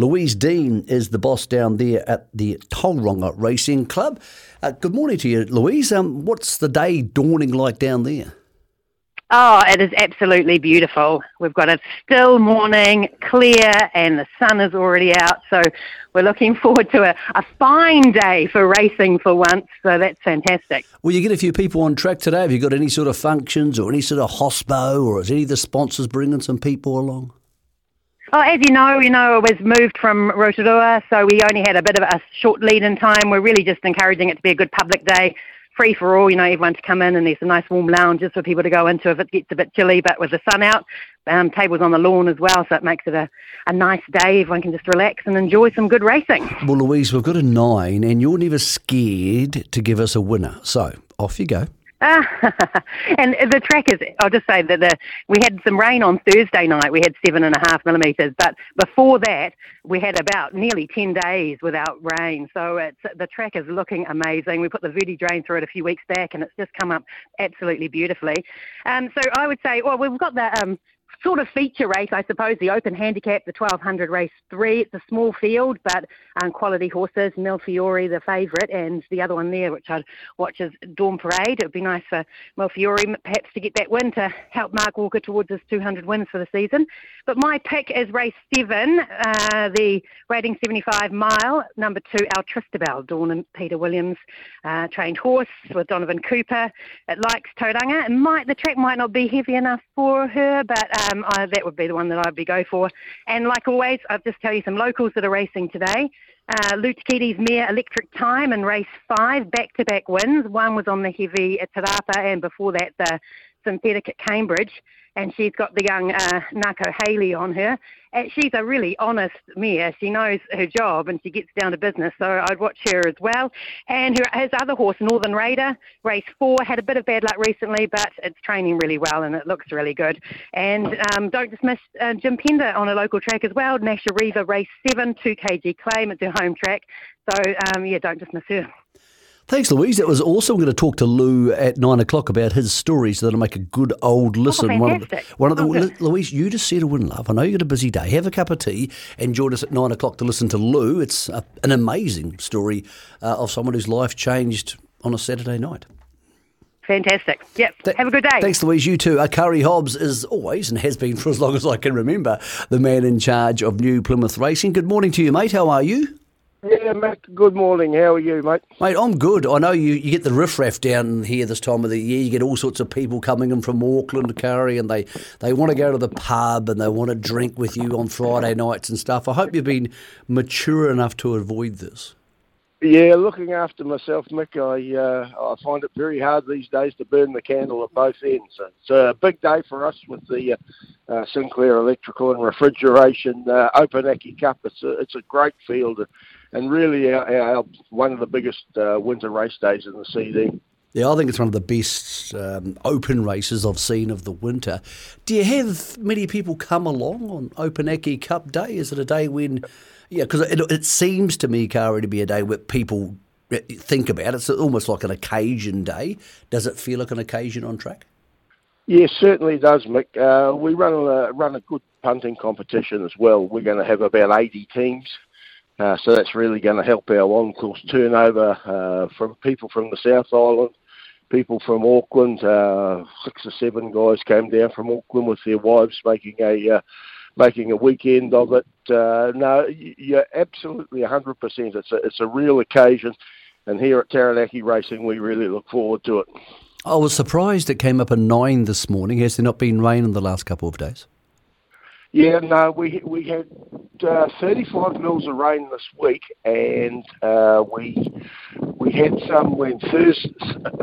Louise Dean is the boss down there at the Tauranga Racing Club. Uh, good morning to you, Louise. Um, what's the day dawning like down there? Oh, it is absolutely beautiful. We've got a still morning, clear, and the sun is already out. So we're looking forward to a, a fine day for racing for once. So that's fantastic. Well, you get a few people on track today. Have you got any sort of functions or any sort of hospo, or is any of the sponsors bringing some people along? Oh, as you know, you know, it was moved from Rotorua, so we only had a bit of a short lead in time. We're really just encouraging it to be a good public day free for all, you know, everyone to come in and there's some nice warm lounges for people to go into if it gets a bit chilly, but with the sun out, um, tables on the lawn as well, so it makes it a, a nice day. Everyone can just relax and enjoy some good racing. Well, Louise, we've got a nine and you're never scared to give us a winner. So off you go. Ah, and the track is, I'll just say that the, we had some rain on Thursday night. We had seven and a half millimetres, but before that, we had about nearly 10 days without rain. So it's, the track is looking amazing. We put the Verti-Drain through it a few weeks back, and it's just come up absolutely beautifully. Um, so I would say, well, we've got the um, sort of feature race, I suppose, the Open Handicap, the 1200 race three. It's a small field, but um, quality horses. Mil Fiore, the favourite, and the other one there, which I'd watch is Dawn Parade. It would be nice for Mil Fiore perhaps to get that win to help Mark Walker towards his 200 wins for the season. But my pick is race seven, uh, the rating 75 mile, number two, Our Tristabel, Dawn and Peter Williams, uh, trained horse with Donovan Cooper. It likes Tauranga. It might the track might not be heavy enough for her, but um, I, that would be the one that I'd be go for. And like always, I'll just tell you some locals that are racing today. Uh, Lutakiti's mare Electric Time in race five, back-to-back wins. One was on the heavy at Te Rapa, and before that the synthetic at Cambridge and she's got the young uh, Nako Haley on her. And she's a really honest mare. She knows her job and she gets down to business. So I'd watch her as well. And her, his other horse, Northern Raider, race four, had a bit of bad luck recently, but it's training really well and it looks really good. And um, don't dismiss uh, Jim Pender on a local track as well. Nasha Riva, race seven, 2 kg claim. It's her home track. So um, yeah, don't dismiss her. Thanks, Louise. That was also going to talk to Lou at nine o'clock about his story so that'll make a good old listen. Oh, one of the, one of the oh, Louise, you just said a win, love. I know you've got a busy day. Have a cup of tea and join us at nine o'clock to listen to Lou. It's a, an amazing story uh, of someone whose life changed on a Saturday night. Fantastic. Yep. Th- Have a good day. Thanks, Louise. You too. Akari Hobbs is always and has been for as long as I can remember the man in charge of New Plymouth Racing. Good morning to you, mate. How are you? Yeah, Matt, good morning. How are you, mate? Mate, I'm good. I know you, you get the riffraff down here this time of the year. You get all sorts of people coming in from Auckland, Carey, and they, they want to go to the pub and they want to drink with you on Friday nights and stuff. I hope you've been mature enough to avoid this. Yeah, looking after myself, Mick, I uh, I find it very hard these days to burn the candle at both ends. It's a big day for us with the uh, uh, Sinclair Electrical and Refrigeration uh, Opunake Cup. It's a, it's a great field and really our, our, one of the biggest uh, winter race days in the CD. Yeah, I think it's one of the best um, open races I've seen of the winter. Do you have many people come along on Opunake Cup Day? Is it a day when, yeah, because it, it, seems to me, Carey, to be a day where people think about it. It's almost like an occasion day. Does it feel like an occasion on track? Yes, certainly does, Mick. Uh, we run a, run a good punting competition as well. We're going to have about 80 teams uh, so that's really going to help our on-course turnover uh, from people from the South Island, people from Auckland. Uh, six or seven guys came down from Auckland with their wives, making a uh, making a weekend of it. Uh, no, you're absolutely 100%. It's a it's a real occasion, and here at Taranaki Racing, we really look forward to it. I was surprised it came up a nine this morning. Has there not been rain in the last couple of days? Yeah, no, we we had uh, 35 mils of rain this week, and uh, we we had some when Thursday,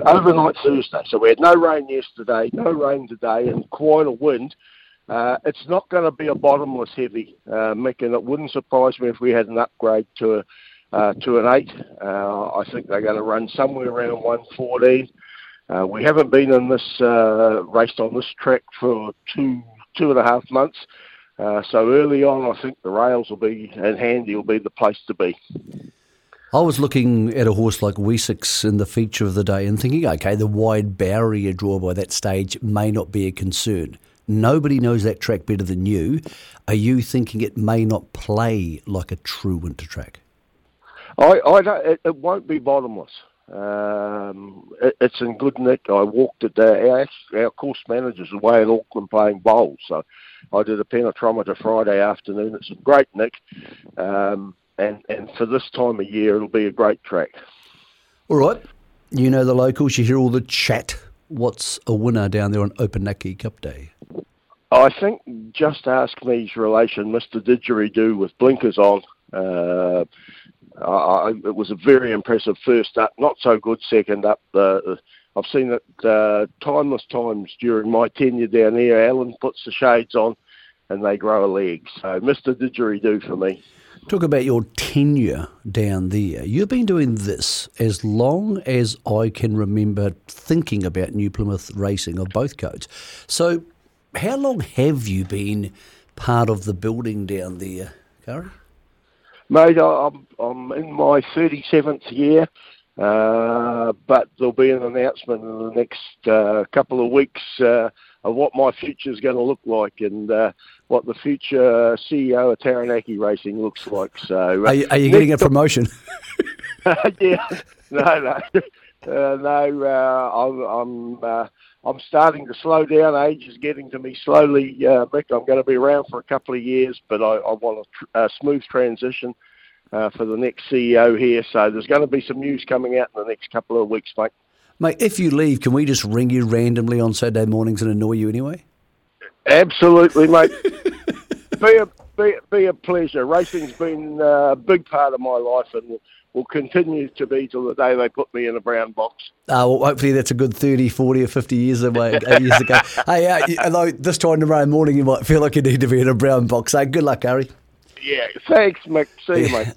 overnight Thursday. So we had no rain yesterday, no rain today, and quite a wind. Uh, it's not going to be a bottomless heavy, uh, Mick, and it wouldn't surprise me if we had an upgrade to a, uh, to an eight. Uh, I think they're going to run somewhere around 114. Uh, we haven't been in this raced on this track for two two and a half months. Uh, so early on, I think the rails will be and handy will be the place to be. I was looking at a horse like Wessex in the feature of the day and thinking, okay, the wide barrier draw by that stage may not be a concern. Nobody knows that track better than you. Are you thinking it may not play like a true winter track? I, I don't, it, it won't be bottomless. Um, it, it's in good nick. I walked it. Uh, our, our course manager's away in Auckland playing bowls, so I did a penetrometer Friday afternoon. It's a great nick, um, and and for this time of year, it'll be a great track. All right, you know the locals. You hear all the chat. What's a winner down there on Opunake Cup Day? I think just ask me's relation, Mr. Didgeridoo with blinkers on. Uh, I, it was a very impressive first up, not so good second up. Uh, I've seen it uh, timeless times during my tenure down there. Alan puts the shades on and they grow a leg. So Mr. Didgeridoo for me. Talk about your tenure down there. You've been doing this as long as I can remember thinking about New Plymouth racing of both codes. So, how long have you been part of the building down there, Carey? Mate, I'm, I'm in my 37th year, uh, but there'll be an announcement in the next uh, couple of weeks uh, of what my future is going to look like and uh, what the future CEO of Taranaki Racing looks like. So, uh, are you, are you getting a promotion? yeah, no, no, uh, no. I'm, I'm I'm starting to slow down. Age is getting to me slowly, uh, Mick. I'm going to be around for a couple of years, but I, I want a, tr- a smooth transition uh, for the next CEO here. So there's going to be some news coming out in the next couple of weeks, mate. Mate, if you leave, can we just ring you randomly on Saturday mornings and annoy you anyway? Absolutely, mate. be, a, be, be a pleasure. Racing's been uh, a big part of my life, and will continue to be till the day they put me in a brown box. Uh, well, hopefully that's a good 30, 40 or 50 years away, years ago. hey, uh, although this time tomorrow morning you might feel like you need to be in a brown box. Hey, good luck, Harry. Yeah, thanks, Mick. See you, mate.